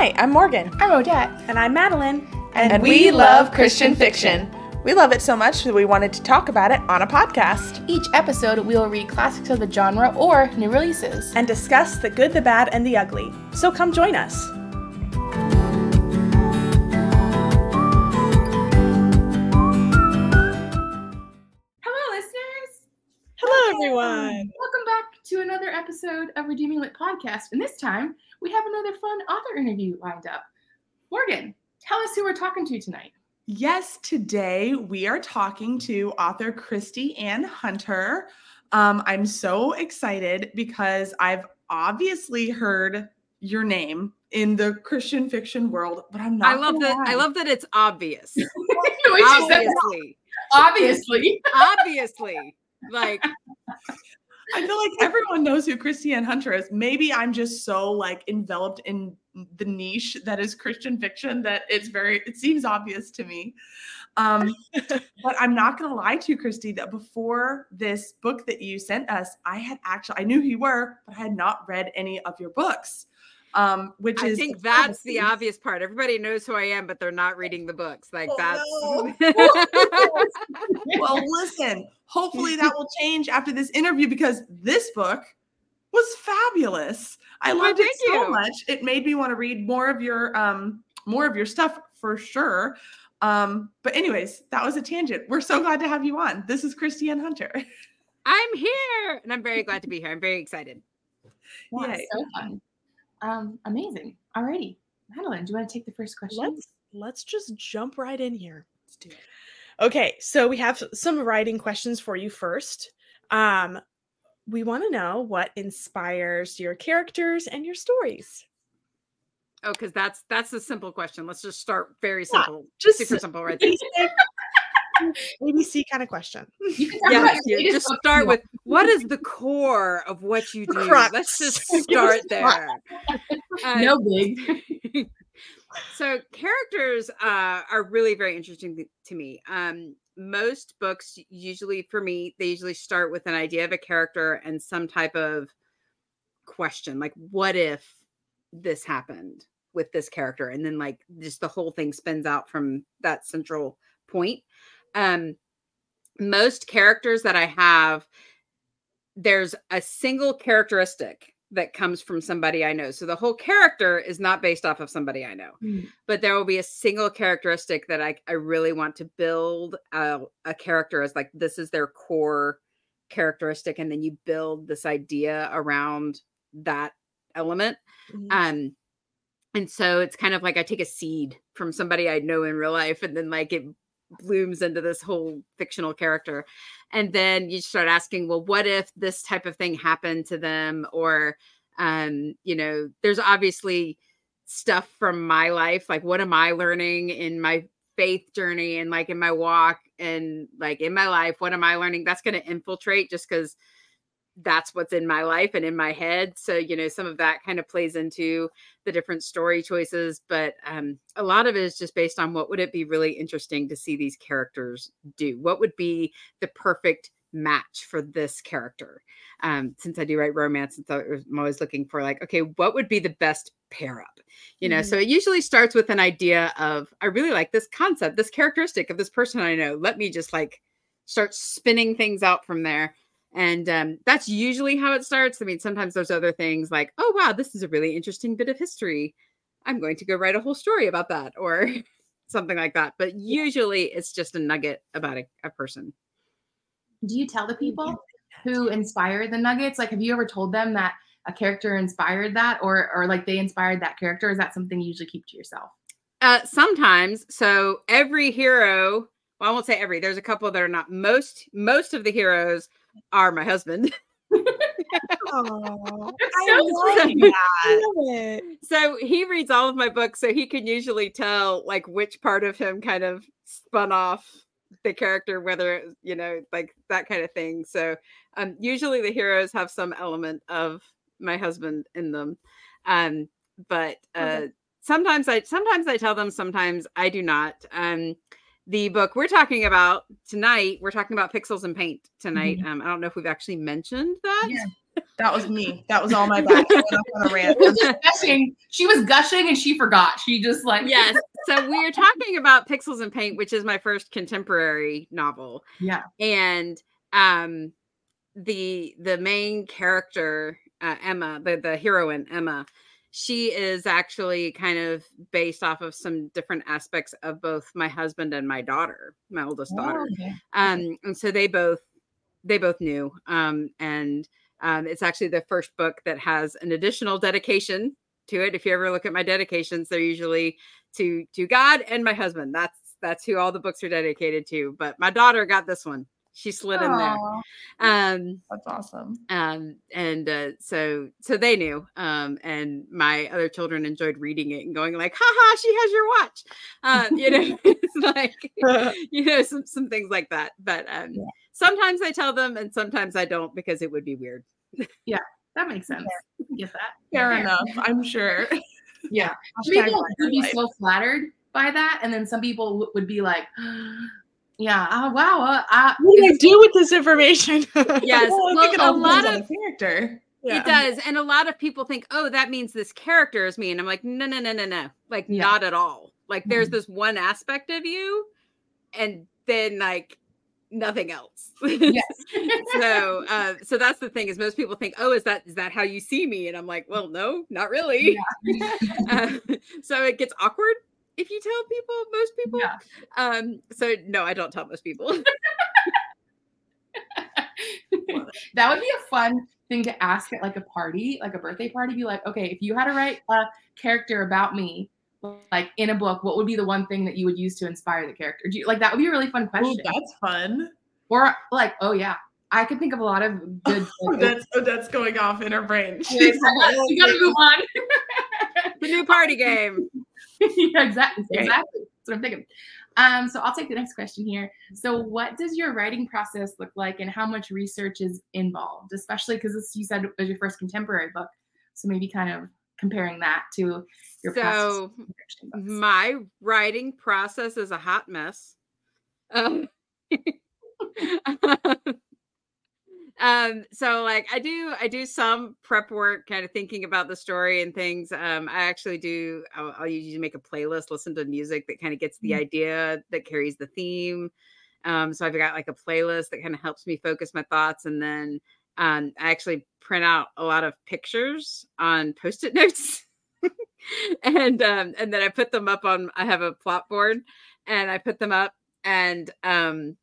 Hi, I'm Morgan. I'm Odette. And I'm Madeline. And, and we, we love Christian fiction. We love it so much that we wanted to talk about it on a podcast. Each episode, we will read classics of the genre or new releases and discuss the good, the bad, and the ugly. So come join us. Hello, listeners. Hello, everyone. Welcome back to another episode of Redeeming Lit Podcast. And this time, we have another fun author interview lined up. Morgan, tell us who we're talking to tonight. Yes, today we are talking to author Kristi Ann Hunter. Um, I'm so excited because I've obviously heard your name in the Christian fiction world, but I'm not. I love that. Lie. I love that it's obvious. obviously, obviously, obviously, like I feel like everyone knows who Kristi Ann Hunter is. Maybe I'm just so like enveloped in the niche that is Christian fiction that it's very it seems obvious to me. Um, but I'm not gonna lie to you, Kristi, that before this book that you sent us, I had actually I knew who you were, but I had not read any of your books. Um, which I is think that's the obvious part. Everybody knows who I am, but they're not reading the books. Like oh, that's no. well, listen, hopefully that will change after this interview because this book was fabulous. I loved well, it so you. much. It made me want to read more of your um more of your stuff for sure. Um, but anyways, that was a tangent. We're so glad to have you on. This is Kristi Ann Hunter. I'm here and I'm very glad to be here. I'm very excited. Yeah, so fun. Um, amazing. Alrighty. Madeline, do you want to take the first question? Let's let's just jump right in here. Let's do it. Okay, so we have some writing questions for you first. Um, we want to know what inspires your characters and your stories. Oh, because that's that's a simple question. Let's just start very simple, yeah, just super simple, right there. ABC kind of question. Yeah, just start with what is the core of what you do. Crux. Let's just start there. Uh, no big. so characters uh, are really very interesting to me. Um, most books usually for me they usually start with an idea of a character and some type of question like what if this happened with this character and then like just the whole thing spins out from that central point um most characters that i have there's a single characteristic that comes from somebody I know. So the whole character is not based off of somebody I know, mm. but there will be a single characteristic that I, I really want to build a, a character as like this is their core characteristic. And then you build this idea around that element. Mm. Um, and so it's kind of like I take a seed from somebody I know in real life and then like it blooms into this whole fictional character. And then you start asking well what if this type of thing happened to them? Or um you know there's obviously stuff from my life like what am i learning in my faith journey and like in my walk and like in my life what am i learning? That's going to infiltrate just because that's what's in my life and in my head. So you know some of that kind of plays into the different story choices but um a lot of it is just based on what would it be really interesting to see these characters do? What would be the perfect match for this character? Um since i do write romance and so i'm always looking for like okay what would be the best pair up? You know mm-hmm. so it usually starts with an idea of i really like this concept this characteristic of this person i know. Let me just like start spinning things out from there and um, that's usually how it starts. I mean, sometimes there's other things like, oh, wow, this is a really interesting bit of history. I'm going to go write a whole story about that or something like that. But usually it's just a nugget about a, a person. Do you tell the people who inspire the nuggets? Like, have you ever told them that a character inspired that or, or like they inspired that character? Is that something you usually keep to yourself? Uh, sometimes. So every hero, well, I won't say every, there's a couple that are not most, most of the heroes are my husband. Oh, I, love So he reads all of my books, so he can usually tell like which part of him kind of spun off the character, whether you know, like that kind of thing. So um usually the heroes have some element of my husband in them. Um, but uh okay. sometimes I sometimes I tell them, sometimes I do not. Um the book we're talking about tonight, we're talking about pixels and paint tonight. Mm-hmm. Um, I don't know if we've actually mentioned that. Yeah. That was me. That was all my bad. I went off on a rant. gushing. She was gushing and she forgot. She just like yes. So we are talking about Pixels and Paint, which is my first contemporary novel. Yeah. And um the the main character, uh, Emma, the, the heroine, Emma, she is actually kind of based off of some different aspects of both my husband and my daughter, my oldest daughter. Oh, okay. Um, and so they both they both knew. Um, and um, it's actually the first book that has an additional dedication to it. If you ever look at my dedications, they're usually to to God and my husband. That's that's who all the books are dedicated to. But my daughter got this one. She slid in there. Um, That's awesome. um and uh so so they knew um and my other children enjoyed reading it and going like haha she has your watch uh you know it's like you know some some things like that but um Yeah. sometimes i tell them and sometimes i don't because it would be weird yeah, That makes sense. I Get that. Fair Yeah. enough. I'm sure. Yeah. people would be life. so flattered by that, and then some people w- would be like, "Yeah, oh, wow, uh, uh, What do I do with this information? yes Well, I well a lot of the character. it does and a lot of people think oh that means this character is me and i'm like no no no no no like Yeah. not at all like there's Mhm. this one aspect of you and then like nothing else Yes. so uh so that's the thing is most people think oh is that is that how you see me and i'm like well no not really uh, so it gets awkward if you tell people most people Yeah. um so no i don't tell most people that would be a fun thing to ask at like a party, like a birthday party. Be like, okay, if you had to write a character about me, like in a book, what would be the one thing that you would use to inspire the character? Do you like that would be a really fun Ooh, question? that's fun. or like, oh yeah, I could think of a lot of good. Oh, that's oh, that's going off in her brain. you She's like, gotta move on. the new party game yeah, exactly. Right. Exactly. That's what I'm thinking. Um, so I'll take the next question here. So, what does your writing process look like, and how much research is involved? Especially because this you said was your first contemporary book, so maybe kind of comparing that to your so my writing process is a hot mess um, um so like i do i do some prep work kind of thinking about the story and things um i actually do i'll, I'll usually make a playlist listen to music that kind of gets the Mhm. idea that carries the theme um so i've got like a playlist that kind of helps me focus my thoughts and then um i actually print out a lot of pictures on post-it notes and um and then i put them up on i have a plot board and i put them up and um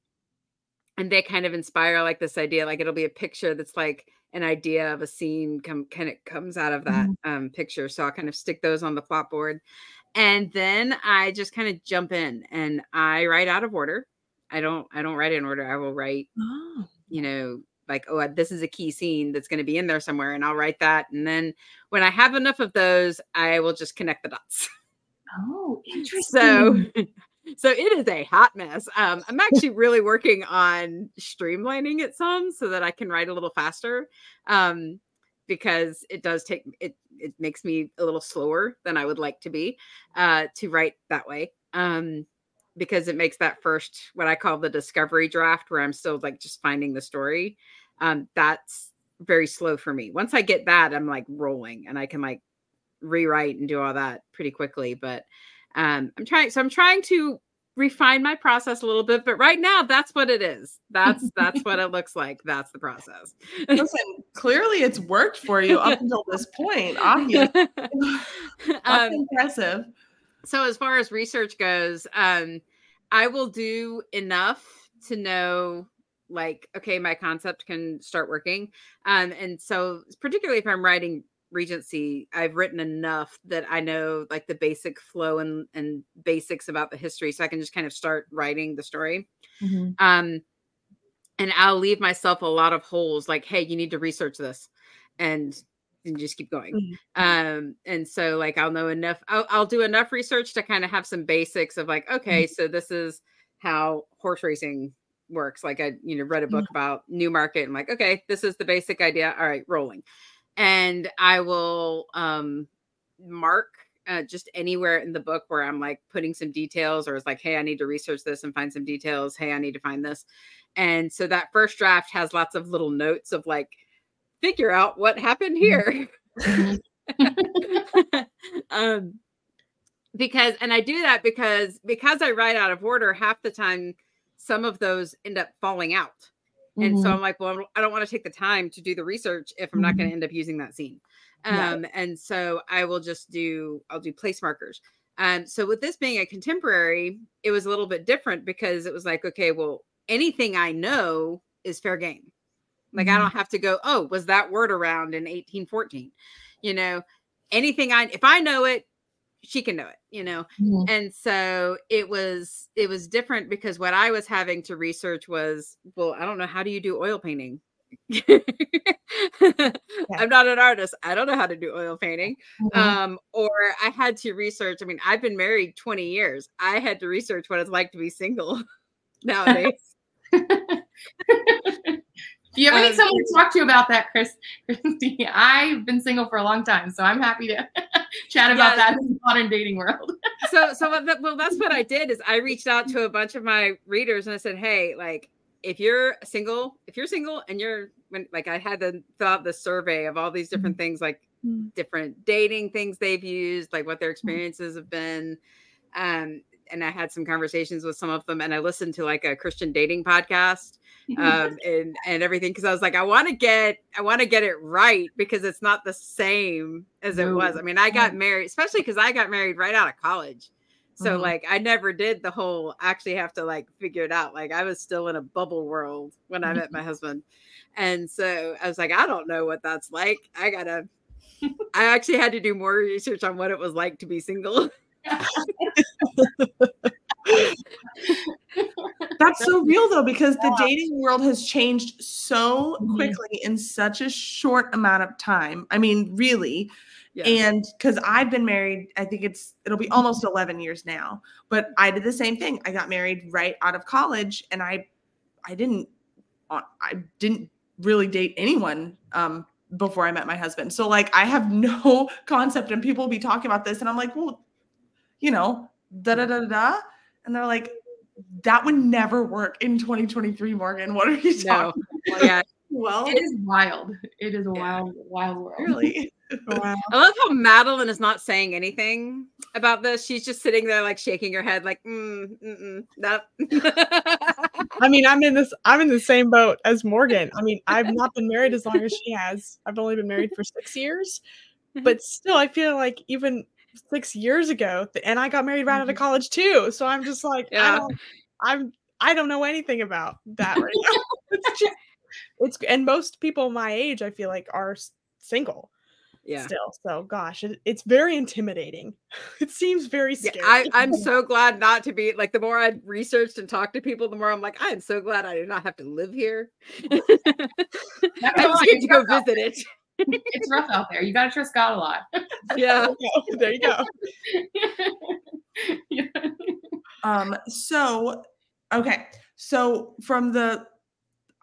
and they kind of inspire like this idea like it'll be a picture that's like an idea of a scene come kind of comes out of that um picture so i'll kind of stick those on the plot board and then i just kind of jump in and i write out of order i don't i don't write in order i will write Oh. you know, like, oh, this is a key scene that's going to be in there somewhere, and I'll write that. And then when I have enough of those, I will just connect the dots. Oh, interesting. So, so it is a hot mess. Um, I'm actually really working on streamlining it some so that I can write a little faster. Um, because it does take it. It makes me a little slower than I would like to be uh, to write that way. Um, because it makes that first what I call the discovery draft, where I'm still like just finding the story. Um, that's very slow for me. Once I get that, I'm like rolling, and I can like rewrite and do all that pretty quickly. But um, I'm trying, so I'm trying to refine my process a little bit. But right now, that's what it is. That's that's what it looks like. That's the process. Listen, clearly it's worked for you up until this point. Obviously, that's um, impressive. so as far as research goes um i will do enough to know like okay my concept can start working um and so particularly if i'm writing regency i've written enough that i know like the basic flow and and basics about the history so i can just kind of start writing the story. Mhm. um and i'll leave myself a lot of holes like hey you need to research this and and just keep going. Um and so like i'll know enough i'll, I'll do enough research to kind of have some basics of like okay so this is how horse racing works like i you know read a book about newmarket and like okay this is the basic idea all right rolling and i will um mark uh, just anywhere in the book where i'm like putting some details or it's like hey i need to research this and find some details hey i need to find this and so that first draft has lots of little notes of like figure out what happened here. um, because and I do that because because I write out of order half the time some of those end up falling out. And Mm-hmm. so I'm like, well, I don't want to take the time to do the research if I'm not going to end up using that scene. Right. Um, and so I will just do I'll do place markers. Um, so with this being a contemporary, it was a little bit different because it was like, okay, well, anything I know is fair game. Like I Mhm. don't have to go, oh, was that word around in 1814? You know, anything I if I know it, she can know it, you know. Mhm. And so it was it was different because what I was having to research was, well, I don't know how do you do oil painting? I'm not an artist. I don't know how to do oil painting. Mhm. Um, or I had to research. I mean, I've been married 20 years. I had to research what it's like to be single nowadays. Do you ever need Um, someone to talk to about that, Chris? Kristi, I've been single for a long time, so I'm happy to chat about Yeah. that in the modern dating world. so so well that's what i did is i reached out to a bunch of my readers and i said hey like if you're single if you're single and you're when like i had fill out this survey of all these different things like Mm. different dating things they've used like what their experiences have been um and i had some conversations with some of them and i listened to like a christian dating podcast um and and everything because i was like i want to get i want to get it right because it's not the same as it was. I mean i got married especially because i got married right out of college. So Mhm. like i never did the whole actually have to like figure it out. Like i was still in a bubble world when i met my husband. And so i was like i don't know what that's like. I gotta i actually had to do more research on what it was like to be single That's so real though, because the dating world has changed so Mhm. quickly in such a short amount of time. I mean, really. yeah And because I've been married, I think it's it'll be almost 11 years now. But I did the same thing. I got married right out of college, and I, I didn't, uh, I didn't really date anyone um, before I met my husband. So like, I have no concept, and people will be talking about this, and I'm like, well, you know, da da da da, da. and they're like, that would never work in 2023, Morgan. What are you no talking? yeah Well, It is wild. It is a Yeah. wild, wild world. really. Wow. I love how Madeline is not saying anything about this. She's just sitting there, like shaking her head, like, mm, mm, mm, no. I mean, I'm in this. I'm in the same boat as Morgan. I mean, I've not been married as long as she has. I've only been married for six years, but still, I feel like even six years ago, and I got married right out of mm-hmm. college too. So I'm just like, Yeah. I don't, I'm, I don't know anything about that right now. it's just, it's, and most people my age, I feel like, are single yeah. still. So, gosh, it, it's very intimidating. It seems very Yeah, scary. I, I'm so glad not to be like the more I researched and talked to people, the more I'm like, I am so glad I do not have to live here. I all just get to go visit it. It's rough out there. You got to trust God a lot. Yeah. there you go. Yeah. Um, so okay. So from the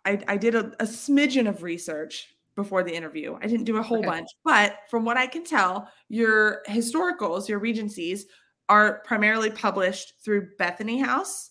I, I did a, a smidgen of research before the interview. I didn't do a whole Okay. bunch, but from what I can tell, your historicals, your regencies, are primarily published through Bethany House.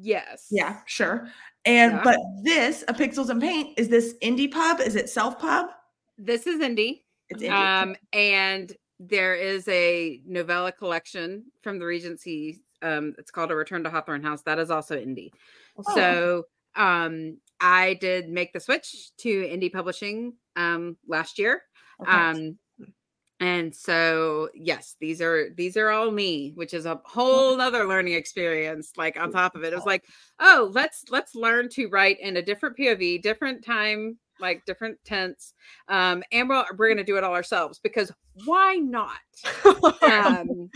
Yes. Yeah, sure. And Yeah. but this, a Pixels and Paint, is this indie pub? Is it self pub? This is indie. It's indie. Um, and there is a novella collection from the Regency. Um, it's called A Return to Hawthorne House. That is also indie. Oh. So um, I did make the switch to indie publishing um, last year. Okay. Um, and so yes, these are these are all me, which is a whole other learning experience. Like on top of it, it was like, oh, let's let's learn to write in a different POV, different time, like different tense. Um, and we're, we're gonna do it all ourselves because why not? um,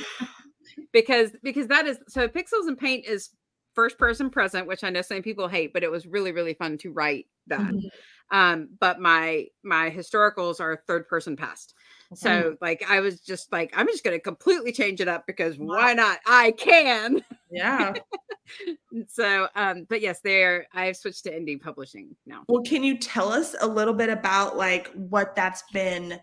because because that is so pixels and paint is first person present which i know some people hate but it was really really fun to write that Mhm. um but my my historicals are third person past. So like i was just like i'm just going to completely change it up because why not i can yeah. so um but yes they're i've switched to indie publishing now Well, can you tell us a little bit about like what that's been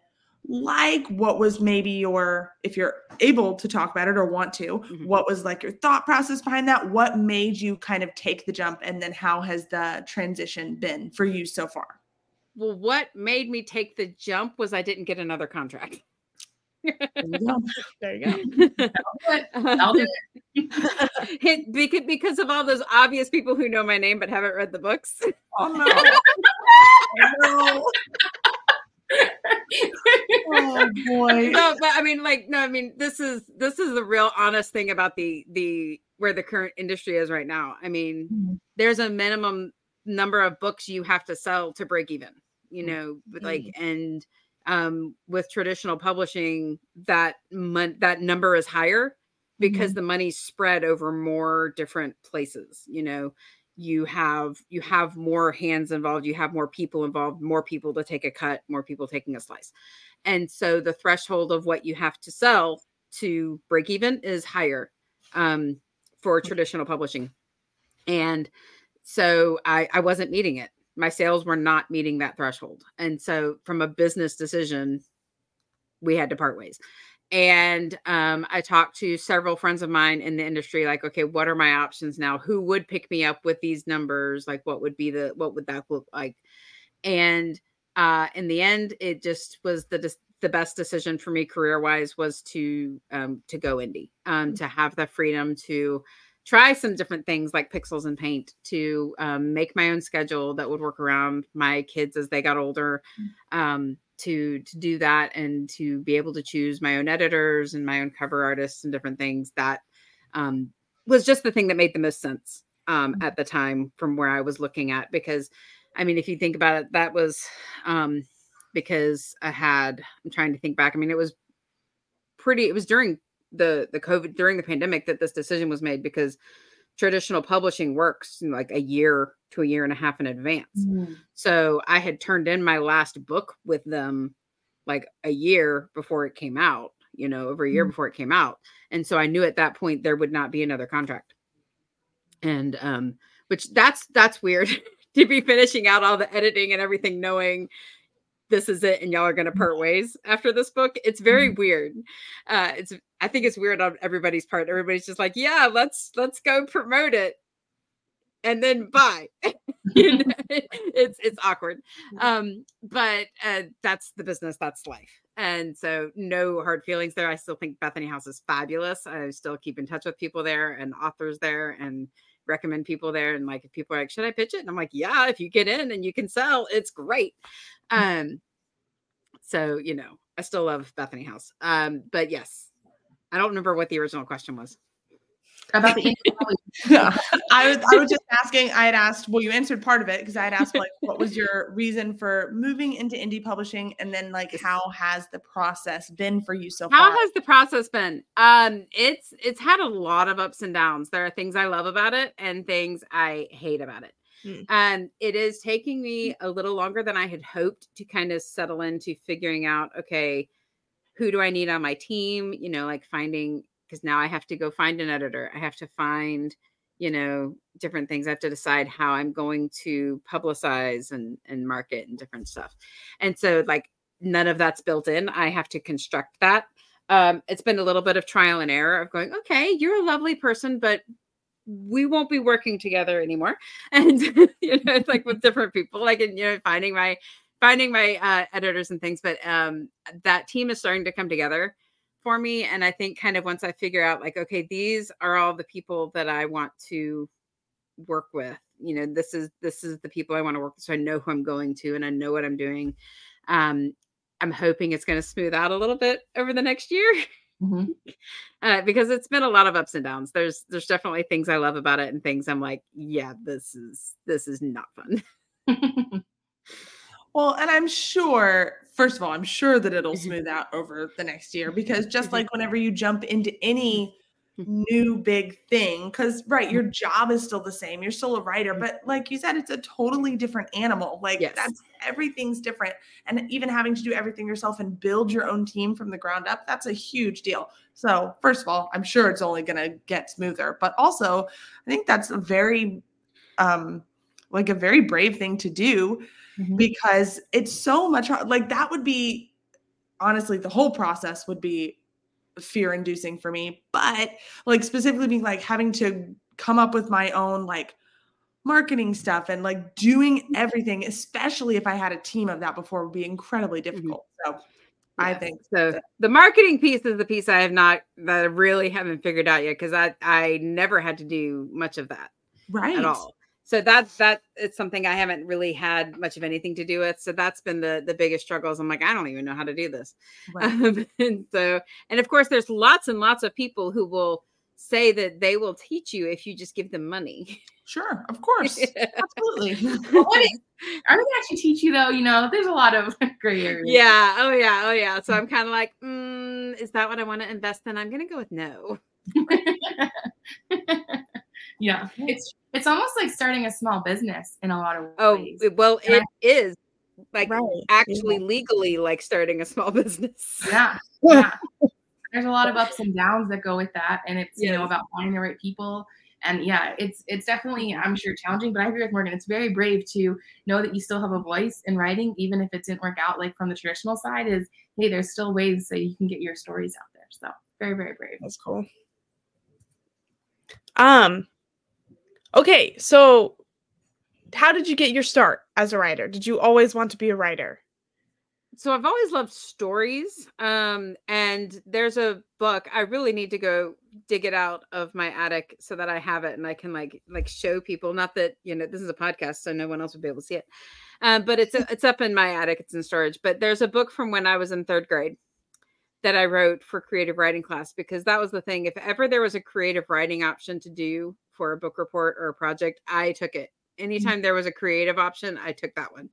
like? What was maybe your, if you're able to talk about it or want to, Mhm. what was like your thought process behind that? What made you kind of take the jump, and then how has the transition been for you so far? Well, what made me take the jump was I didn't get another contract. there you go. I'll do It- because, because of all those obvious people who know my name but haven't read the books. Oh no. oh, no. oh boy. no, but I mean, like, no, I mean, this is this is the real honest thing about the the where the current industry is right now. I mean, Mhm. there's a minimum number of books you have to sell to break even. You Mm. know, but like, and um, with traditional publishing, that mon- that number is higher because the money's spread over more different places. You know, you have you have more hands involved, you have more people involved, more people to take a cut, more people taking a slice. And so the threshold of what you have to sell to break even is higher um, for traditional publishing. And so I, I wasn't meeting it my sales were not meeting that threshold. And so from a business decision we had to part ways. And um, i talked to several friends of mine in the industry like okay what are my options now? Who would pick me up with these numbers? Like what would be the what would that look like? And uh, in the end, it just was the the best decision for me career wise was to um, to go indie, um, to have the freedom to try some different things like pixels and paint, to um, make my own schedule that would work around my kids as they got older, um, to to do that and to be able to choose my own editors and my own cover artists and different things that um, was just the thing that made the most sense um, at the time from where I was looking at because I mean, if you think about it, that was um, because I had. I'm trying to think back. I mean, it was pretty. It was during the the COVID during the pandemic that this decision was made because traditional publishing works like a year to a year and a half in advance. So I had turned in my last book with them like a year before it came out. You know, over a year Mhm. before it came out, and so I knew at that point there would not be another contract. And um, which that's that's weird to be finishing out all the editing and everything knowing this is it and y'all are going to part ways after this book it's very weird uh it's i think it's weird on everybody's part everybody's just like yeah let's let's go promote it. And then bye. You know, it's it's awkward. Um but uh that's the business that's life. And so no hard feelings there. I still think bethany house is fabulous. I still keep in touch with people there and authors there and recommend people there. And like if people are like should i pitch it? And i'm like yeah if you get in and you can sell it's great. Um so you know i still love bethany house. Um but yes i don't remember what the original question was About the indie I was I was just asking. I had asked. Well, you answered part of it because I had asked like, what was your reason for moving into indie publishing, and then like, how has the process been for you so how far? How has the process been um it's it's had a lot of ups and downs there are things i love about it and things i hate about it Hmm. and it is taking me a little longer than i had hoped to kind of settle into figuring out okay who do i need on my team you know like finding because now i have to go find an editor i have to find you know different things i have to decide how i'm going to publicize and and market and different stuff and so like none of that's built in i have to construct that um, it's been a little bit of trial and error of going, okay, you're a lovely person, but we won't be working together anymore. And you know, it's like with different people, like and, you know, finding my finding my uh, editors and things. But um, that team is starting to come together for me. And I think kind of once I figure out, like, okay, these are all the people that I want to work with. You know, this is this is the people I want to work with. So I know who I'm going to and I know what I'm doing. Um, I'm hoping it's going to smooth out a little bit over the next year Mhm. uh, because it's been a lot of ups and downs. There's there's definitely things I love about it and things I'm like, yeah, this is this is not fun. Well, and I'm sure, first of all, I'm sure that it'll mm-hmm. smooth out over the next year because mm-hmm. just mm-hmm. like whenever you jump into any new big thing, because, right, your job is still the same, you're still a writer, but like you said, it's a totally different animal. Like, Yes. that's everything's different. And even having to do everything yourself and build your own team from the ground up, that's a huge deal. So, first of all, I'm sure it's only going to get smoother, but also, I think that's a very, um, like a very brave thing to do Mhm. because it's so much like that would be honestly the whole process would be fear inducing for me but like specifically being like having to come up with my own like marketing stuff and like doing everything, especially if I had a team of that before, would be incredibly Mm-hmm. difficult. So I think so. The marketing piece is the piece I have not that I really haven't figured out yet because I I never had to do much of that right at all. So that's that it's something I haven't really had much of anything to do with. So that's been the the biggest struggles. I'm like, I don't even know how to do this. Right. Um, and so, and of course, there's lots and lots of people who will say that they will teach you if you just give them money. Sure, of course. Absolutely. Well, what is- Are they actually teach you though? You know, there's a lot of gray areas. yeah. Oh yeah. Oh yeah. So I'm kind of like, mm, is that what I want to invest in? I'm gonna go with no. Yeah. It's it's almost like starting a small business in a lot of Oh ways. it- well, it is like Right. actually legally like starting a small business. Yeah. Yeah. There's a lot of ups and downs that go with that. And it's, you know, about finding the right people. And yeah, it's it's definitely, I'm sure, challenging, but I agree with Morgan. It's very brave to know that you still have a voice in writing, even if it didn't work out like from the traditional side, is hey, there's still ways that you can get your stories out there. So very, very brave. That's cool. Um okay, so how did you get your start as a writer? Did you always want to be a writer? so I've always loved stories. Um, and there's a book. I really need to go dig it out of my attic so that I have it and I can like like show people. Not that you know this is a podcast, so no one else would be able to see it. Um, but it's it's up in my attic. It's in storage. But there's a book from when I was in third grade that I wrote for creative writing class because that was the thing. If ever there was a creative writing option to do for a book report or a project, I took it. Anytime there was a creative option, I took that one.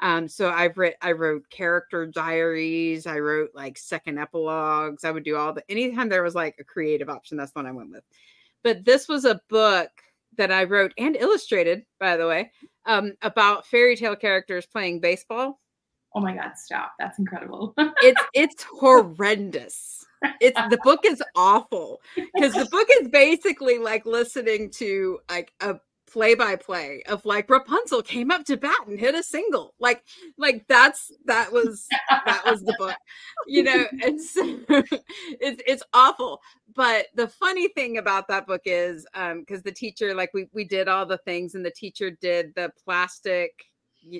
Um, so I've writ I wrote character diaries, I wrote like second epilogues, I would do all the anytime there was like a creative option, that's what I went with. But this was a book that I wrote and illustrated, by the way, um, about fairy tale characters playing baseball. Oh my God, stop. That's incredible. It's it's horrendous. It's the book is awful because the book is basically like listening to like a play by play of like Rapunzel came up to bat and hit a single. Like like that's that was that was the book. You know, it's it's it's awful. But the funny thing about that book is um because the teacher like we we did all the things and the teacher did the plastic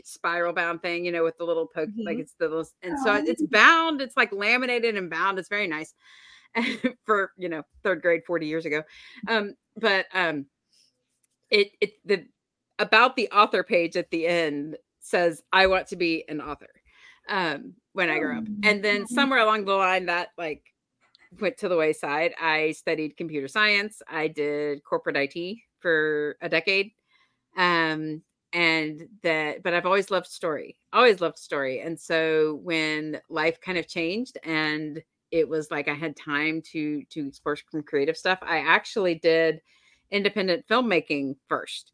spiral bound thing, you know, with the little poke, like Mhm. it's the little, and so it's bound, it's like laminated and bound. It's very nice for you know third grade 40 years ago. Um, but um, it it the about the author page at the end says, "I want to be an author." Um, when I grew up, and then somewhere along the line that like went to the wayside. I studied computer science. I did corporate IT for a decade. Um, and that, but I've always loved story, always loved story. And so when life kind of changed and it was like I had time to to explore some creative stuff, I actually did independent filmmaking first.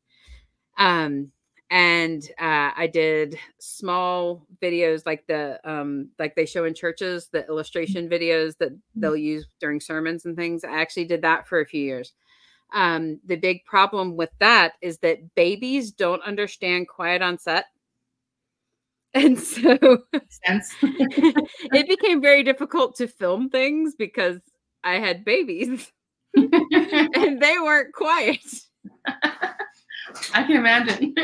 Um, and uh, I did small videos like the um, like they show in churches, the illustration videos that they'll use during sermons and things. I actually did that for a few years. Um, the big problem with that is that babies don't understand quiet on set. And so sense. it became very difficult to film things because I had babies and they weren't quiet. I can imagine.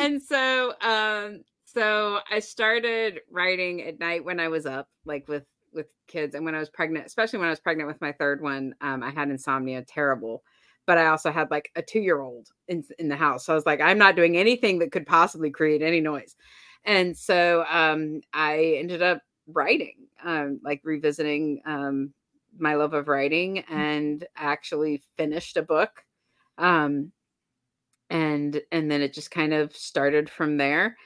and so um so i started writing at night when i was up like with with kids and when i was pregnant especially when i was pregnant with my third one um i had insomnia terrible but i also had like a two year old in, in the house so i was like i'm not doing anything that could possibly create any noise. And so um i ended up writing um like revisiting um my love of writing and actually finished a book um and and then it just kind of started from there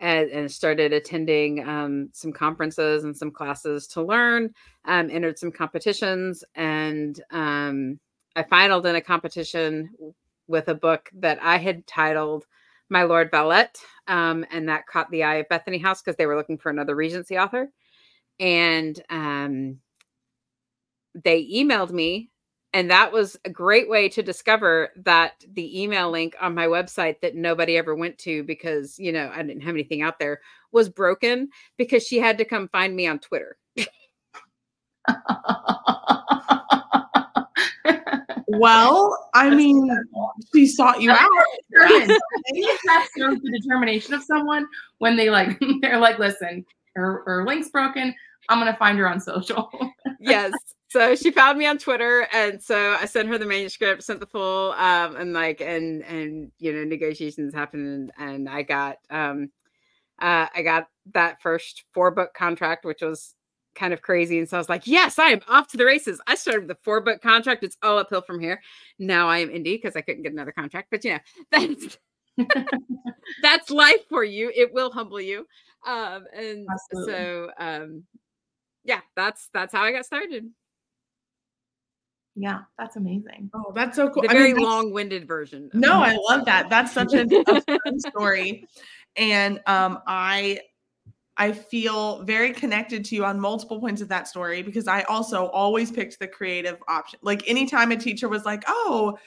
and, and started attending um, some conferences and some classes to learn um, entered some competitions and um, i finaled in a competition with a book that i had titled my lord valette um, and that caught the eye of bethany house because they were looking for another regency author. And um, they emailed me and that was a great way to discover that the email link on my website that nobody ever went to because you know i didn't have anything out there was broken because she had to come find me on twitter Well, I mean, she sought you out. Determined. Maybe that shows the determination of someone when they like they're like, listen, her, her link's broken. I'm gonna find her on social. yes. So she found me on Twitter, and so I sent her the manuscript, sent the full, um, and like, and and you know, negotiations happened, and, and I got, um, uh, I got that first four book contract, which was kind of crazy, and so I was like, yes, I am off to the races. I started with the four book contract; it's all uphill from here. Now I am indie because I couldn't get another contract, but you know, that's that's life for you. It will humble you. Um, and Absolutely. so, um, yeah, that's that's how I got started. yeah, that's amazing. Oh, that's so cool. The I mean, very that's- long-winded version. No. I love that. That's such a, a fun story. And um, I I feel very connected to you on multiple points of that story because I also always picked the creative option. Like anytime a teacher was like, "Oh,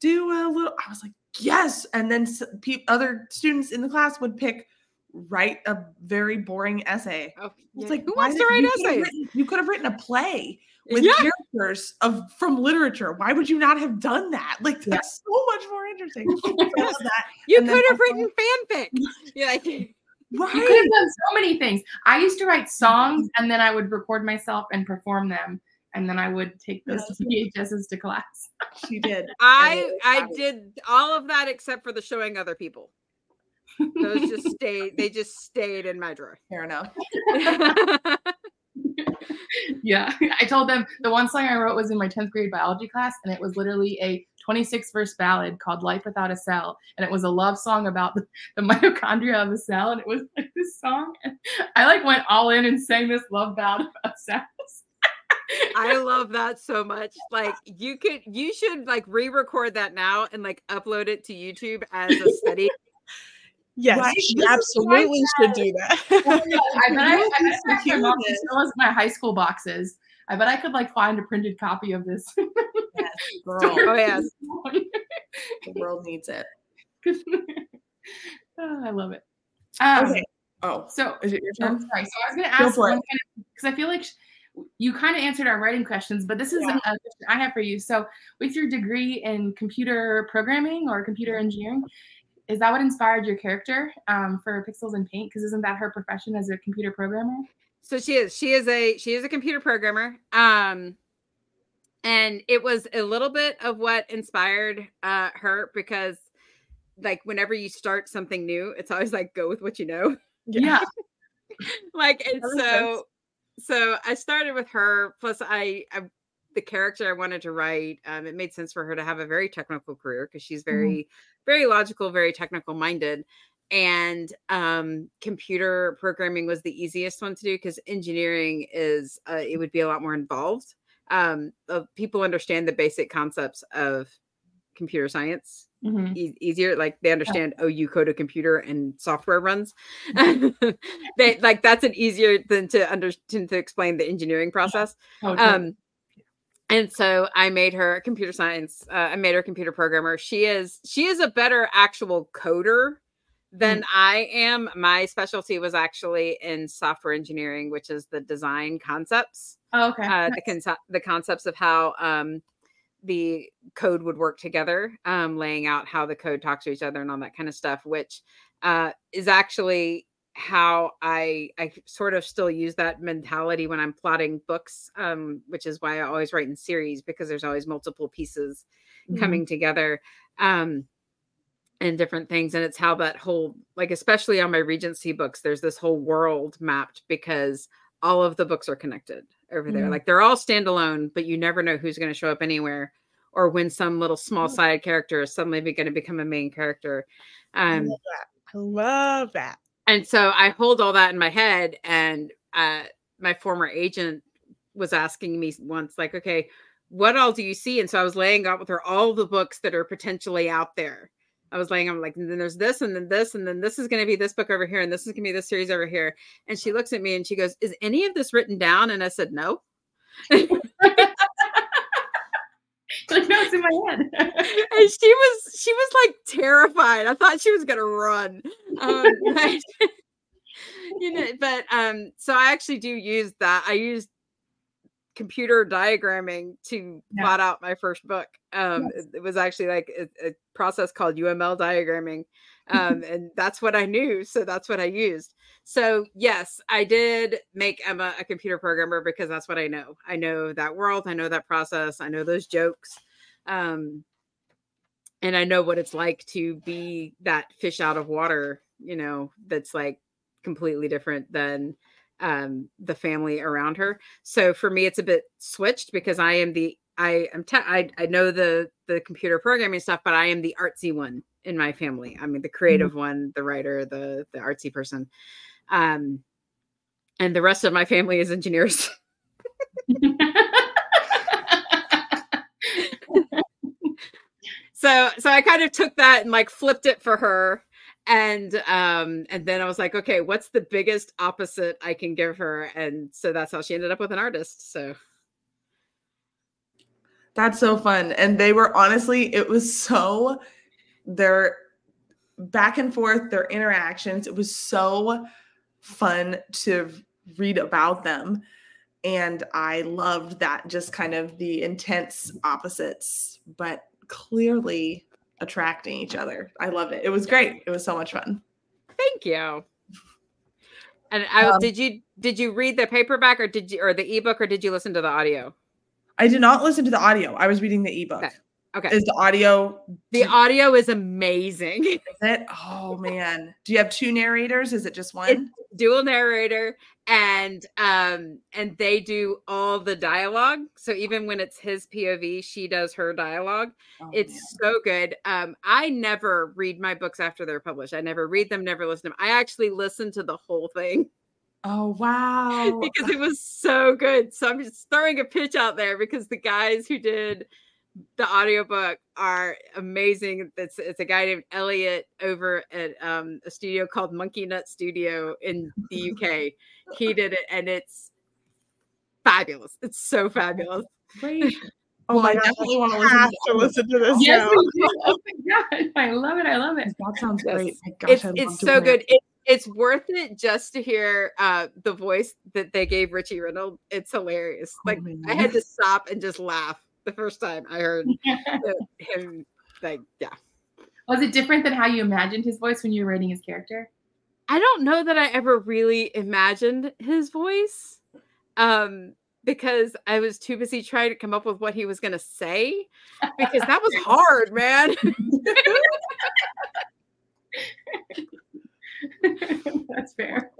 do a little," I was like, "Yes." And then pe- other students in the class would pick write a very boring essay. Oh, It's like who wants to write essays? written- you could have written a play with Yeah. characters of from literature. Why would you not have done that? Like Yeah. that's so much more interesting. You And could have also- written fanfic. You're like, You could have done so many things. I used to write songs and then I would record myself and perform them. And then I would take those VHSs to class. She did. I I did all of that except for the showing other people. Those just stayed. They just stayed in my drawer. Fair enough. yeah. I told them the one song I wrote was in my 10th grade biology class, and it was literally a 26 verse ballad called Life Without a Cell. And it was a love song about the, the mitochondria of a cell. And it was like this song. And I like went all in and sang this love ballad about cells. I love that so much. Like you could, you should like re-record that now and like upload it to YouTube as a study. Yes, Right? she This is what I absolutely should do that. I bet I, I, Yes, bet it's I could the not cutest. still has my high school boxes. I bet I could like find a printed copy of this. Yes, girl. Oh yes. The world needs it. Oh, I love it. Um, Okay. Oh, So is it your I'm turn? sorry. So I was going to ask it. kind of because I feel like sh- you kind of answered our writing questions, but this is Yeah. a question I have for you. So with your degree in computer programming or computer engineering, is that what inspired your character um, for Pixels and Paint? Because isn't that her profession as a computer programmer? So she is. She is a she is a computer programmer. Um and it was a little bit of what inspired uh her because like whenever you start something new, it's always like go with what you know. Yeah. like and That makes so so I started with her plus I, I the character I wanted to write um it made sense for her to have a very technical career because she's very very logical very technical minded and um computer programming was the easiest one to do because engineering is uh, it would be a lot more involved um uh, people understand the basic concepts of computer science Mhm. e- easier like they understand oh you code a computer and software runs they like that's an easier than to understand to explain the engineering process Oh, totally. um and so i made her a computer science uh, i made her computer programmer she is she is a better actual coder than i am my specialty was actually in software engineering which is the design concepts oh, okay. uh, the concept the concepts of how um, the code would work together, um, laying out how the code talks to each other and all that kind of stuff, which uh, is actually how I I sort of still use that mentality when I'm plotting books, um, which is why I always write in series because there's always multiple pieces Mhm. coming together um and different things and it's how that whole like especially on my regency books there's this whole world mapped because all of the books are connected over there Mhm. like they're all standalone but you never know who's going to show up anywhere or when some little small side character is suddenly going to become a main character I um love that. I love that. and so I hold all that in my head. And uh, my former agent was asking me once, like, okay, what all do you see? And so I was laying out with her all the books that are potentially out there. I was laying, I'm like, and then there's this, and then this, and then this is going to be this book over here, and this is going to be this series over here. And she looks at me and she goes, Is any of this written down? And I said, No. like, no, it's in my head. and she was she was like terrified. I thought she was gonna run. Um, but, you know, but um, so I actually do use that. I use computer diagramming to Yeah. plot out my first book. Um, Yes. it, was actually like a, a process called UML diagramming, um, and that's what I knew. So that's what I used. So yes, I did make Emma a computer programmer because that's what I know. I know that world. I know that process. I know those jokes. Um, and I know what it's like to be that fish out of water, you know, that's like completely different than um the family around her. So for me it's a bit switched because I am the I am te- I I know the the computer programming stuff, but I am the artsy one in my family. I mean the creative one, the writer, the the artsy person. Um and the rest of my family is engineers. so so i kind of took that and like flipped it for her and um and then i was like okay what's the biggest opposite i can give her and so that's how she ended up with an artist so That's so fun. And they were honestly, it was so their back and forth, their interactions, it was so fun to read about them. And I loved that just kind of the intense opposites, but clearly attracting each other. I loved it. It was great. It was so much fun. thank you and I, Um, did you did you read the paperback or did you or the ebook or did you listen to the audio I did not listen to the audio. I was reading the ebook. Okay. okay Is the audio the audio is amazing is it? Oh man. Do you have two narrators? Is it just one? dual narrator and um and they do all the dialogue so even when it's his pov she does her dialogue Oh, it's man. so good um i never read my books after they're published i never read them never listen to them i actually listen to the whole thing Oh wow. because it was so good so i'm just throwing a pitch out there because the guys who did the audiobook are amazing it's it's a guy named elliot over at um a studio called monkey nut studio in the uk he did it and it's fabulous it's so fabulous Great. Oh, I definitely want to listen have to, to listen to this yes, we do. Oh my god, I love it. I love it. That sounds Yes. great. Gosh, it's it's so hear it. good it, it's worth it just to hear uh the voice that they gave richie reynolds it's hilarious Oh, like man. i had to stop and just laugh the first time i heard him like yeah Was it different than how you imagined his voice when you were writing his character? I don't know that I ever really imagined his voice um because I was too busy trying to come up with what he was going to say because that was hard, man. That's fair.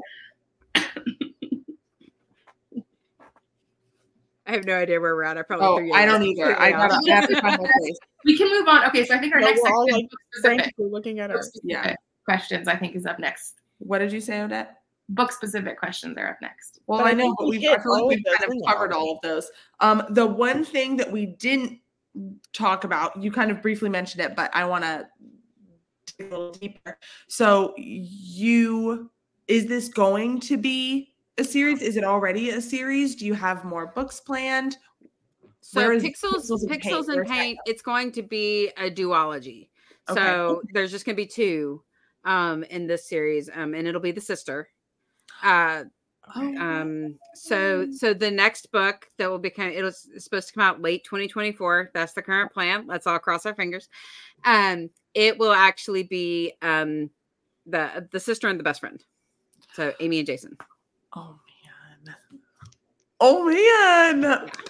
Have no idea where we're at. I probably Oh, you I don't either. I gotta off. I have to find my place. We can move on. Okay, so I think our No, next we're all, section, like, book specific, Frantically looking at book our Yeah. questions, I think is up next. What did you say, Odette? Book specific questions are up next. Well, But I I know, but we we've I feel like we've kind of covered all of those. Um, the one thing that we didn't talk about, you kind of briefly mentioned it, but I want to dig a little deeper. So, you is this going to be a series? Is it already a series? Do you have more books planned? So pixels, Pixels and Paint? pixels and paint. It's going to be a duology. Okay. So there's just going to be two um in this series, um, and it'll be the sister. Uh, Oh, um so so the next book that will be kind it was supposed to come out late 2024 that's the current plan let's all cross our fingers um it will actually be um the the sister and the best friend so amy and jason oh man. Oh man.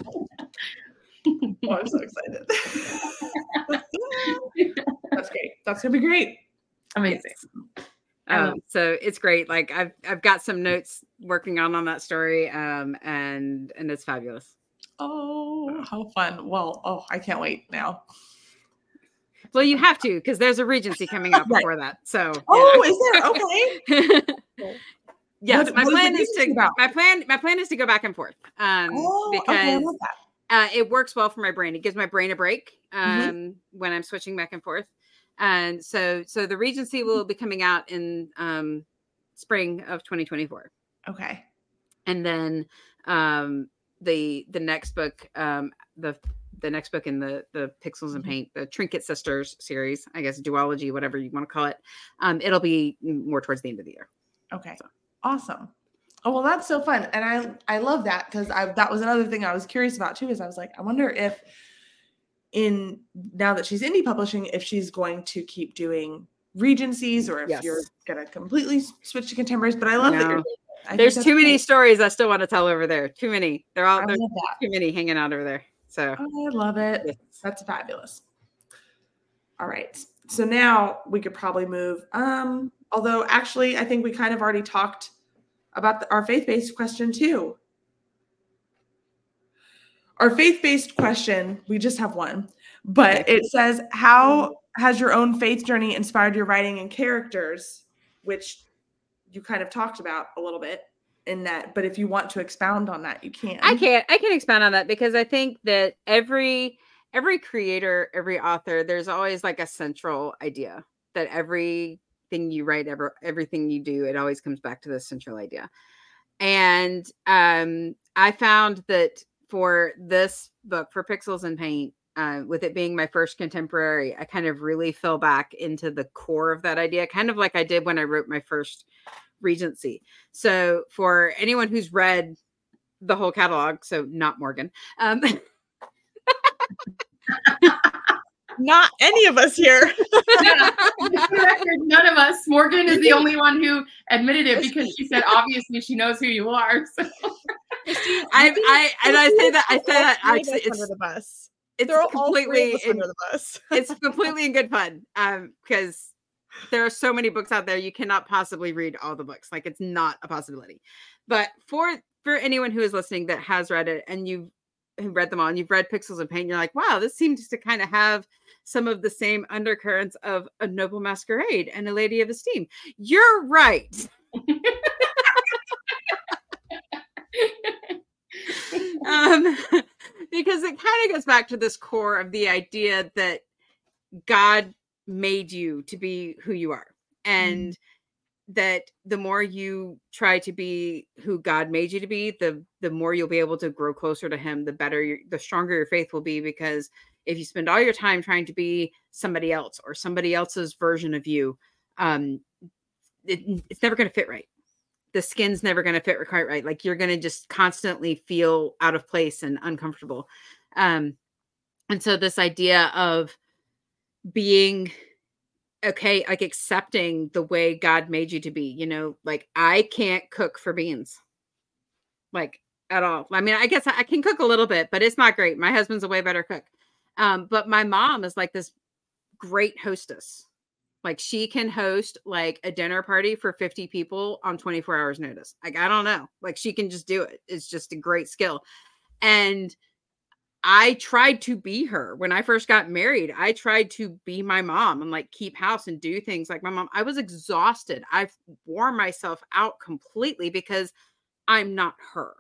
Oh, I'm so excited. That's great. That's gonna be great. Amazing. Love um so it's great like i've i've got some notes working on on that story um and and it's fabulous Oh, how fun. Well, oh, I can't wait now. well you have to because there's a regency coming up Right. before that so Oh, know. is there? Okay. yes, What- my what plan is to about? my plan my plan is to go back and forth. Um Oh, because that. uh, it works well for my brain. It gives my brain a break um Mhm. when I'm switching back and forth. And so so the Regency will be coming out in um spring of 2024. Okay. And then um the the next book um the the next book in the the Pixels and Mhm. Paint, the Trinket Sisters series, I guess duology, whatever you want to call it. Um, it'll be more towards the end of the year. Okay. Awesome. Oh well, that's so fun, and I I love that because I that was another thing I was curious about too. Is I was like, I wonder if in now that she's indie publishing, if she's going to keep doing regencies or if Yes. you're gonna completely switch to contemporaries. But I love that you're. I There's too many great. stories I still want to tell over there. Too many. They're all there's too many hanging out over there. So Oh, I love it. yes. That's fabulous. All right. So now we could probably move. Um, although actually, I think we kind of already talked about the, our faith-based question too. Our faith-based question, we just have one, but it says, "How has your own faith journey inspired your writing and characters?" Which you kind of talked about a little bit in that, but if you want to expound on that, you can. I can't I can expound on that because I think that every every creator, every author, there's always like a central idea that everything you write, ever everything you do, it always comes back to this central idea. And um I found that for this book, for Pixels and Paint, uh, with it being my first contemporary, I kind of really fell back into the core of that idea, kind of like I did when I wrote my first Regency. So for anyone who's read the whole catalog, so not Morgan, um, Not any of us here. Yeah. Record, None of us. Morgan is the only one who admitted it because she said obviously she knows who you are. So. Christine, I, you I and I say that I say that all I, three of us it's under the bus. it's They're all completely in, under the bus. it's completely in good fun um because there are so many books out there you cannot possibly read all the books like it's not a possibility but for for anyone who is listening that has read it and you've who read them all and you've read pixels and paint you're like wow this seems to kind of have some of the same undercurrents of a noble masquerade and a lady of esteem. You're right. Um, because it kind of goes back to this core of the idea that God made you to be who you are, and that the more you try to be who God made you to be, the the more you'll be able to grow closer to Him. The better, your, the stronger your faith will be. Because if you spend all your time trying to be somebody else or somebody else's version of you, um, it, it's never going to fit right the skin's never going to fit quite right like you're going to just constantly feel out of place and uncomfortable um and so this idea of being okay like accepting the way god made you to be you know like i can't cook for beans like at all i mean i guess i, can cook a little bit but it's not great my husband's a way better cook um but my mom is like this great hostess like she can host like a dinner party for 50 people on 24 hours notice. Like I don't know. Like she can just do it. It's just a great skill. And I tried to be her when I first got married. I tried to be my mom and like keep house and do things like my mom. I was exhausted. I've wore myself out completely because I'm not her.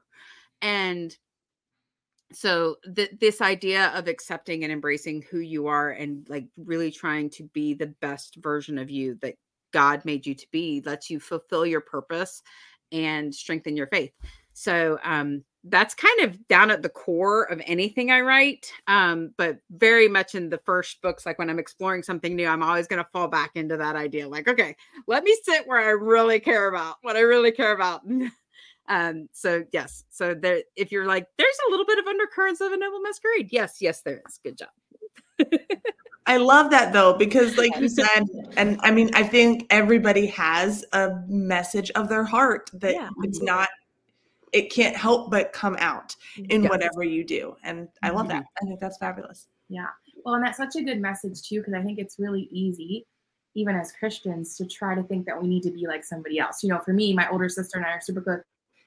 And so th- this idea of accepting and embracing who you are and like really trying to be the best version of you that God made you to be lets you fulfill your purpose and strengthen your faith. So um that's kind of down at the core of anything I write. Um, but very much in the first books, like when I'm exploring something new, I'm always going to fall back into that idea. Like, okay, let me sit where I really care about what I really care about. um, so yes, so there, if you're like, there's a little bit of undercurrents of a noble masquerade. Yes, yes, there is. Good job. I love that though, because like you said, and I mean, I think everybody has a message of their heart that Yeah. it's not, it can't help but come out in Yes. whatever you do. And I love that. Mm-hmm. I think that's fabulous. Yeah. Well, and that's such a good message too, because I think it's really easy, even as Christians, to try to think that we need to be like somebody else. You know, for me, my older sister and I are super good.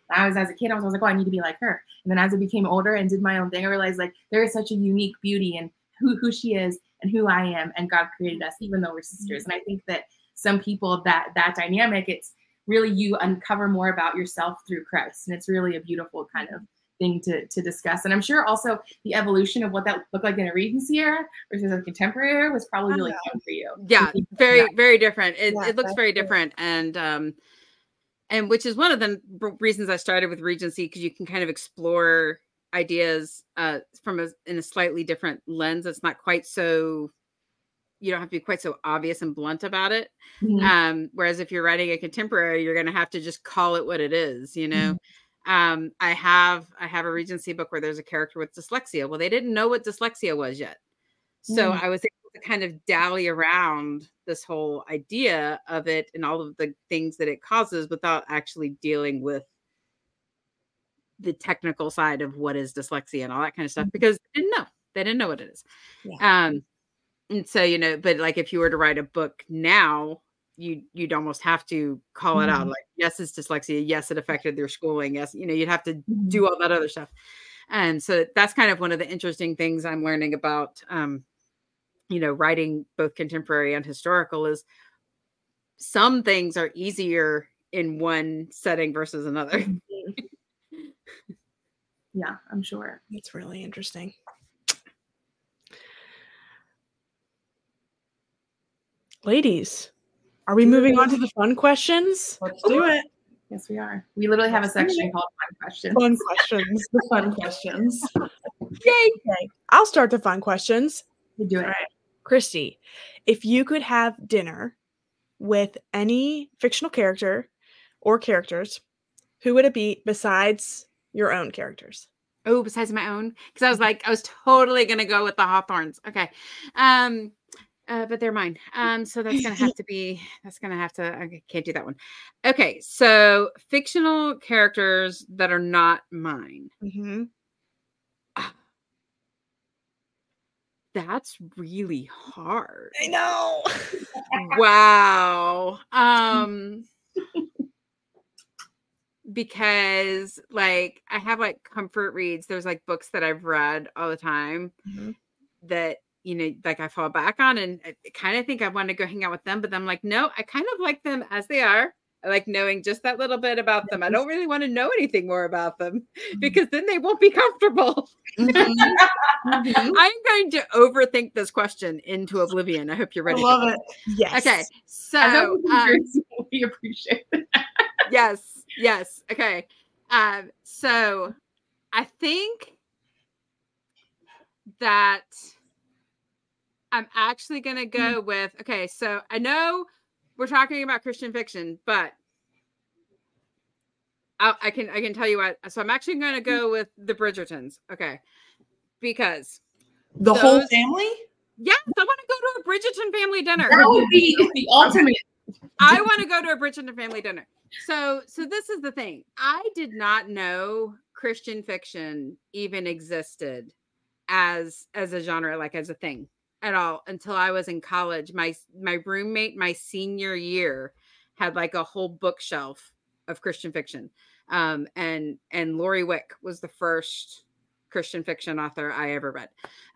I was as a kid, I was, I was like, oh, I need to be like her. And then as I became older and did my own thing, I realized like there is such a unique beauty in who who she is and who I am, and God created us, even though we're sisters. Mm-hmm. And I think that some people that that dynamic, it's really you uncover more about yourself through Christ, and it's really a beautiful kind of thing to, to discuss. And I'm sure also the evolution of what that looked like in a Regency era versus a contemporary era was probably really fun for you. yeah very that- very different it, Yeah, it looks very true. different and um and which is one of the reasons i started with regency because you can kind of explore ideas uh from a in a slightly different lens it's not quite so you don't have to be quite so obvious and blunt about it. Mhm. Um, whereas if you're writing a contemporary, you're gonna have to just call it what it is, you know. Um, I have I have a Regency book where there's a character with dyslexia. Well, they didn't know what dyslexia was yet. So Mm. I was able to kind of dally around this whole idea of it and all of the things that it causes without actually dealing with the technical side of what is dyslexia and all that kind of stuff because they didn't know. They didn't know what it is. Um and so you know, but like if you were to write a book now, you you'd almost have to call it out Mhm. like yes it's dyslexia, yes it affected their schooling, yes, you know, you'd have to Mhm. do all that other stuff. And so that's kind of one of the interesting things I'm learning about um you know, writing both contemporary and historical is some things are easier in one setting versus another. Yeah, I'm sure. it's really interesting. Ladies, are we moving on to the fun questions? Let's do it. Yes, we are. We literally have a section called fun questions. Fun questions. The fun questions. Yay! Okay, I'll start the fun questions. We do it. All right. Kristi, if you could have dinner with any fictional character or characters, who would it be besides your own characters? Oh, besides my own, because I was like, I was totally gonna go with the Hawthornes. Okay, um, uh, but they're mine. Um, so that's gonna have to be. That's gonna have to. I can't do that one. Okay, so fictional characters that are not mine. Mm-hmm. That's really hard. I know. wow. Um because like I have like comfort reads. There's like books that I've read all the time Mhm. that you know like I fall back on and I kind of think I want to go hang out with them, but I'm like, no, I kind of like them as they are. I like knowing just that little bit about them. I don't really want to know anything more about them because then they won't be comfortable. Mhm. Mhm. I'm going to overthink this question into oblivion. I hope you're I ready. love it. Yes. Okay, so um, we appreciate it. yes, yes. Okay. Um, so I think that I'm actually gonna mm. go with okay, so I know we're talking about Christian fiction, but I, I can I can tell you what so I'm actually gonna mm. go with the Bridgertons. Okay. Because The whole Those- family? yes, I want to go to a Bridgerton family dinner. That would be the ultimate. I want to go to a Bridgerton family dinner. So, so this is the thing. I did not know Christian fiction even existed as as a genre, like as a thing at all, until I was in college. My my roommate, my senior year, had like a whole bookshelf of Christian fiction, um, and and Lori Wick was the first Christian fiction author I ever read.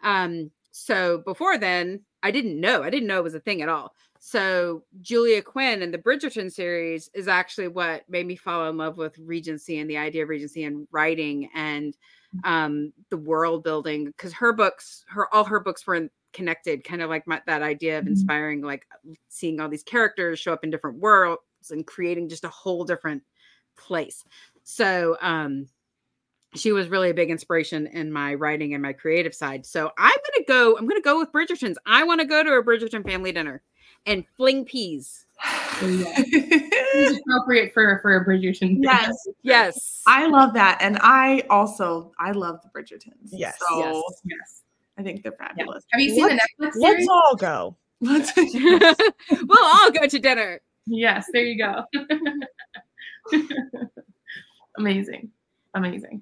Um, so before then, I didn't know. I didn't know it was a thing at all. So Julia Quinn and the Bridgerton series is actually what made me fall in love with Regency and the idea of Regency and writing and um, the world building. Because her books, her all her books were in, connected, kind of like my, that idea of Mhm. inspiring, like seeing all these characters show up in different worlds and creating just a whole different place. So um, she was really a big inspiration in my writing and my creative side. So I'm gonna go. I'm gonna go with Bridgertons. I want to go to a Bridgerton family dinner and fling peas. It's appropriate for for a Bridgerton. yes. Yes. I love that. And I also I love the Bridgertons. Yes, So Yes. Yes. I think they're fabulous. Have you seen the Netflix series? Let's all go. Let's we'll all go to dinner. Yes, there you go. Amazing. Amazing.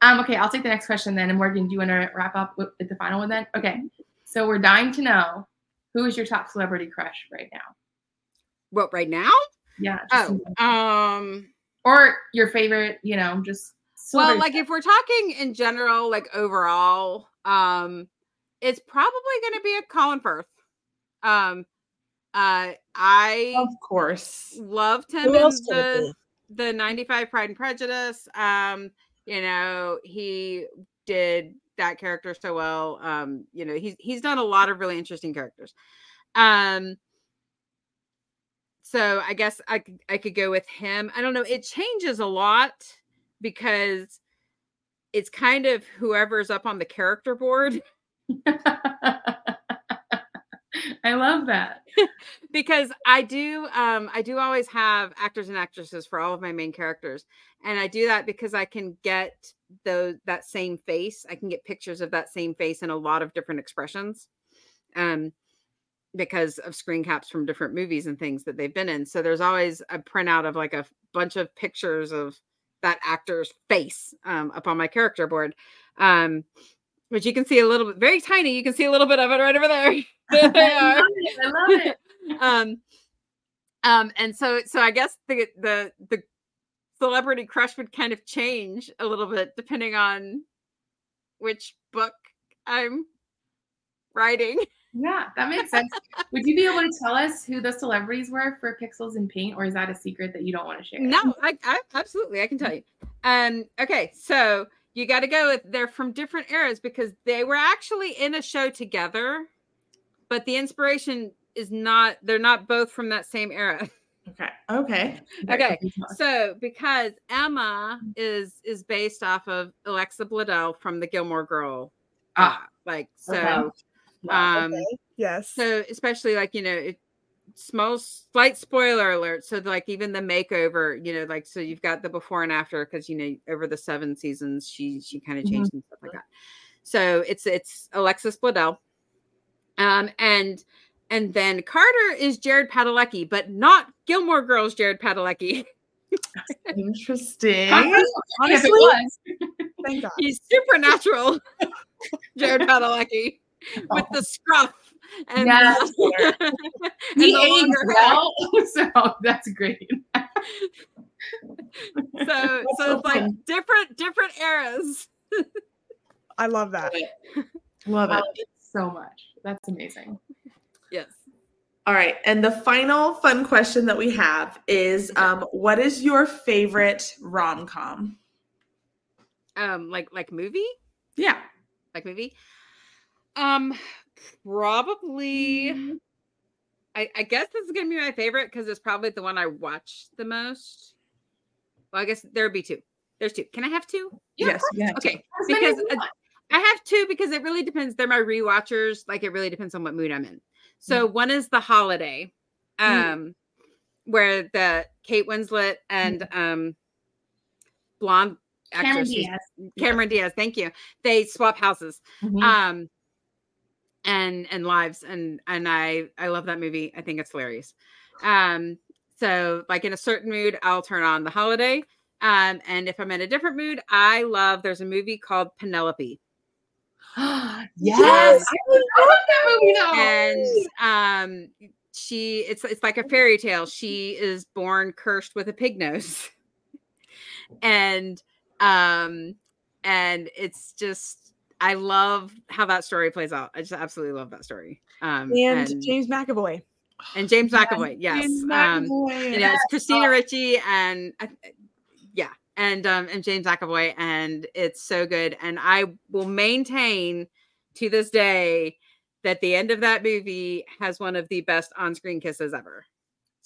Um, okay, I'll take the next question then. And Morgan, do you want to wrap up with, with the final one then? Okay. So we're dying to know who is your top celebrity crush right now? What right now? Yeah. just Oh, um. or your favorite, you know, just Well, like if we're talking in general, like overall, um, it's probably going to be a Colin Firth. Um, uh, I of course. loved him in else could it the the 95 pride and prejudice. Um you know he did that character so well. Um you know he's he's done a lot of really interesting characters. Um so i guess i i could go with him. I don't know it changes a lot because it's kind of whoever's up on the character board I love that. because I do um I do always have actors and actresses for all of my main characters. And I do that because I can get those that same face. I can get pictures of that same face in a lot of different expressions. Um because of screen caps from different movies and things that they've been in. So there's always a printout of like a bunch of pictures of that actor's face um, up on my character board. Um, which you can see a little bit very tiny. You can see a little bit of it right over there. there they I love it. I love it. um, um, and so so I guess the the the celebrity crush would kind of change a little bit depending on which book I'm writing. Yeah, that makes sense. Would you be able to tell us who the celebrities were for Pixels and Paint, or is that a secret that you don't want to share? No, I, I absolutely I can tell you. Um, okay, so you got to go with they're from different eras because they were actually in a show together, but the inspiration is not. They're not both from that same era. Okay. Okay. Okay, so because Emma is is based off of Alexis Bledel from the Gilmore Girl, Ah, uh, like so. okay. Um, Okay. Yes. so especially like you know it small slight spoiler alert so like even the makeover you know like so you've got the before and after because you know over the seven seasons she she kind of Mhm. changed and stuff like that so it's it's alexis bledel um and and then carter is jared padalecki but not gilmore girls jared padalecki Interesting. Honestly, Honestly, it was. Thank God. he's supernatural jared padalecki with the scruff and Yes. the, and He the aged well, so that's great. so so so it's like different different eras I love that. Love I it. love it so much. That's amazing. yes All right. And the final fun question that we have is um, what is your favorite rom com? um like like movie Yeah. like movie um probably Mm-hmm. I, I guess this is gonna be my favorite because it's probably the one I watch the most. Well, I guess there would be two. There's two. Can I have two? Yeah, yes. You have. Okay, As because uh. I have two because it really depends. They're my rewatchers. Like it really depends on what mood I'm in. So one is the holiday, Mm. um, where the Kate Winslet and um, blonde Cameron actress who's- Diaz. Cameron Diaz. Thank you. They swap houses. Mhm. Um, and and lives and and I I love that movie. I think it's hilarious. Um, so like in a certain mood, I'll turn on the holiday. Um, and if I'm in a different mood, I love. There's a movie called Penelope. yes, Yes. I love that movie though. and um she it's it's like a fairy tale she is born cursed with a pig nose and um and it's just i love how that story plays out. I just absolutely love that story. Um And, James McAvoy. and james mcavoy yes. James um McAvoy. you know it's christina ricci and I- yeah and um and james mcavoy and it's so good. And i will maintain to this day that the end of that movie has one of the best on-screen kisses ever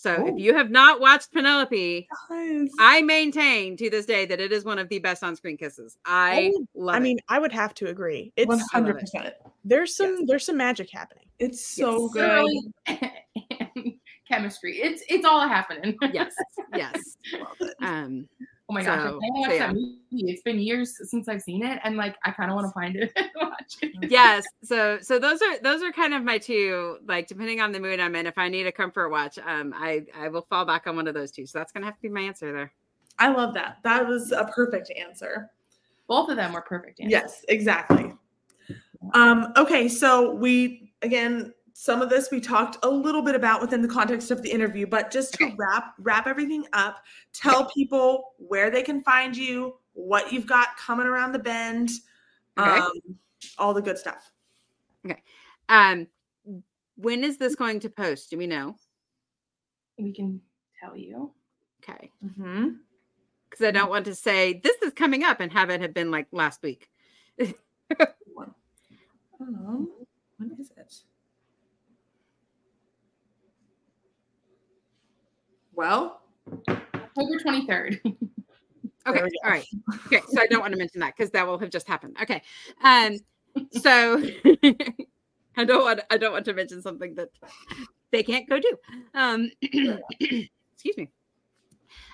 so Oh. if you have not watched penelope Yes. i maintain to this day that it is one of the best on-screen kisses i Oh, love I it. mean, I would have to agree. It's One love hundred it. percent. there's some there's some magic happening. It's so Yes. good. Literally, chemistry. It's it's all happening. yes yes um Oh my gosh, I So- want to watch yeah. that movie. It's been years since I've seen it, and like I kind of want to find it and watch it. yes so so those are those are kind of my two like depending on the mood i'm in if i need a comfort watch um i i will fall back on one of those two so that's gonna have to be my answer there I love that. That was a perfect answer. Both of them were perfect. Answers. Yes, exactly. Um, okay, so we again some of this we talked a little bit about within the context of the interview, but just to Okay. wrap wrap everything up, tell people where they can find you, what you've got coming around the bend, Okay. um, all the good stuff. Okay. Um when is this going to post do we know we can tell you. okay Mm-hmm. because i don't want to say this is coming up and have it have been like last week Um, when is it? Well, October twenty third. Okay. All right. Okay. So I don't want to mention that because that will have just happened. Okay. Um. So, I don't want I don't want to mention something that they can't go do. Um, excuse me.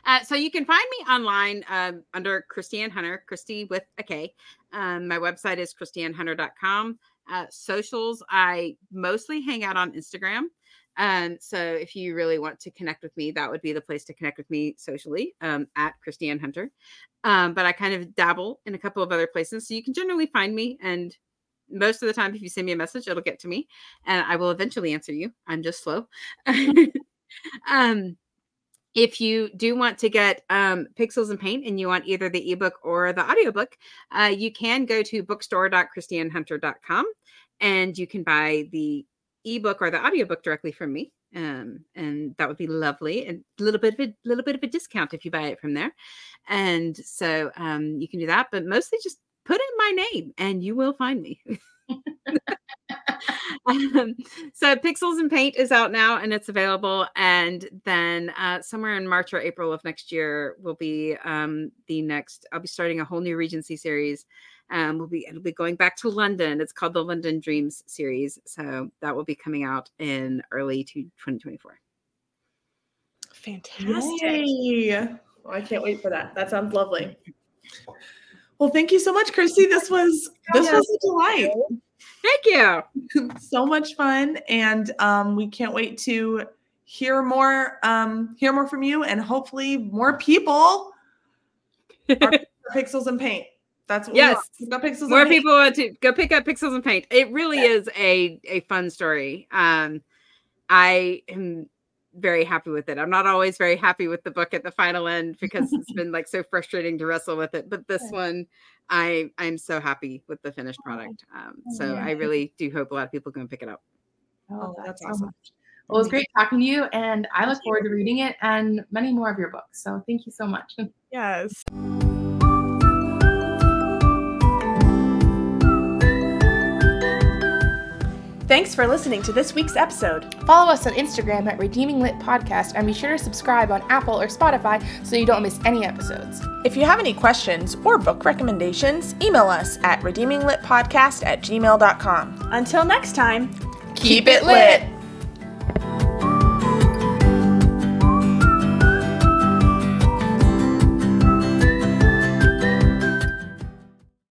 Uh, so you can find me online um, under Kristi Ann Hunter, Kristi with a K. Um, my website is kristiannhunter.com. Uh, socials, I mostly hang out on Instagram. Um, so if you really want to connect with me, that would be the place to connect with me socially um, at Kristi Ann Hunter. Um, but I kind of dabble in a couple of other places. So you can generally find me. And most of the time, if you send me a message, it'll get to me and I will eventually answer you. I'm just slow. um, if you do want to get um, Pixels and Paint and you want either the ebook or the audiobook, uh, you can go to bookstore.kristiannhunter.com and you can buy the ebook or the audiobook directly from me. Um, and that would be lovely. And a little bit of a little bit of a discount if you buy it from there. And so um, you can do that, but mostly just put in my name and you will find me. um, so Pixels and Paint is out now and it's available. And then uh, somewhere in March or April of next year will be um, the next. I'll be starting a whole new Regency series. Um, we'll be it'll be going back to London. It's called the London Dreams series. So that will be coming out in early to 2024. Fantastic. Yay. Oh, I can't wait for that. That sounds lovely. Well, thank you so much, Kristi. This was this was a delight. Thank you. so much fun, and um, we can't wait to hear more um, hear more from you, and hopefully more people are pixels and paint. That's what yes. We want. Pixels more and paint. people want to go pick up Pixels and Paint. It really is a a fun story. Um, I am very happy with it. I'm not always very happy with the book at the final end because it's been like so frustrating to wrestle with it. But this one, I I'm so happy with the finished product. Um, so yeah. I really do hope a lot of people can pick it up. Oh, that's so awesome. much. Well, it was great talking to you, and I look forward to reading it and many more of your books. So thank you so much. Yes. Thanks for listening to this week's episode. Follow us on Instagram at Redeeming Lit Podcast, and be sure to subscribe on Apple or Spotify so you don't miss any episodes. If you have any questions or book recommendations, email us at redeeminglitpodcast at gmail.com. Until next time, Keep it lit.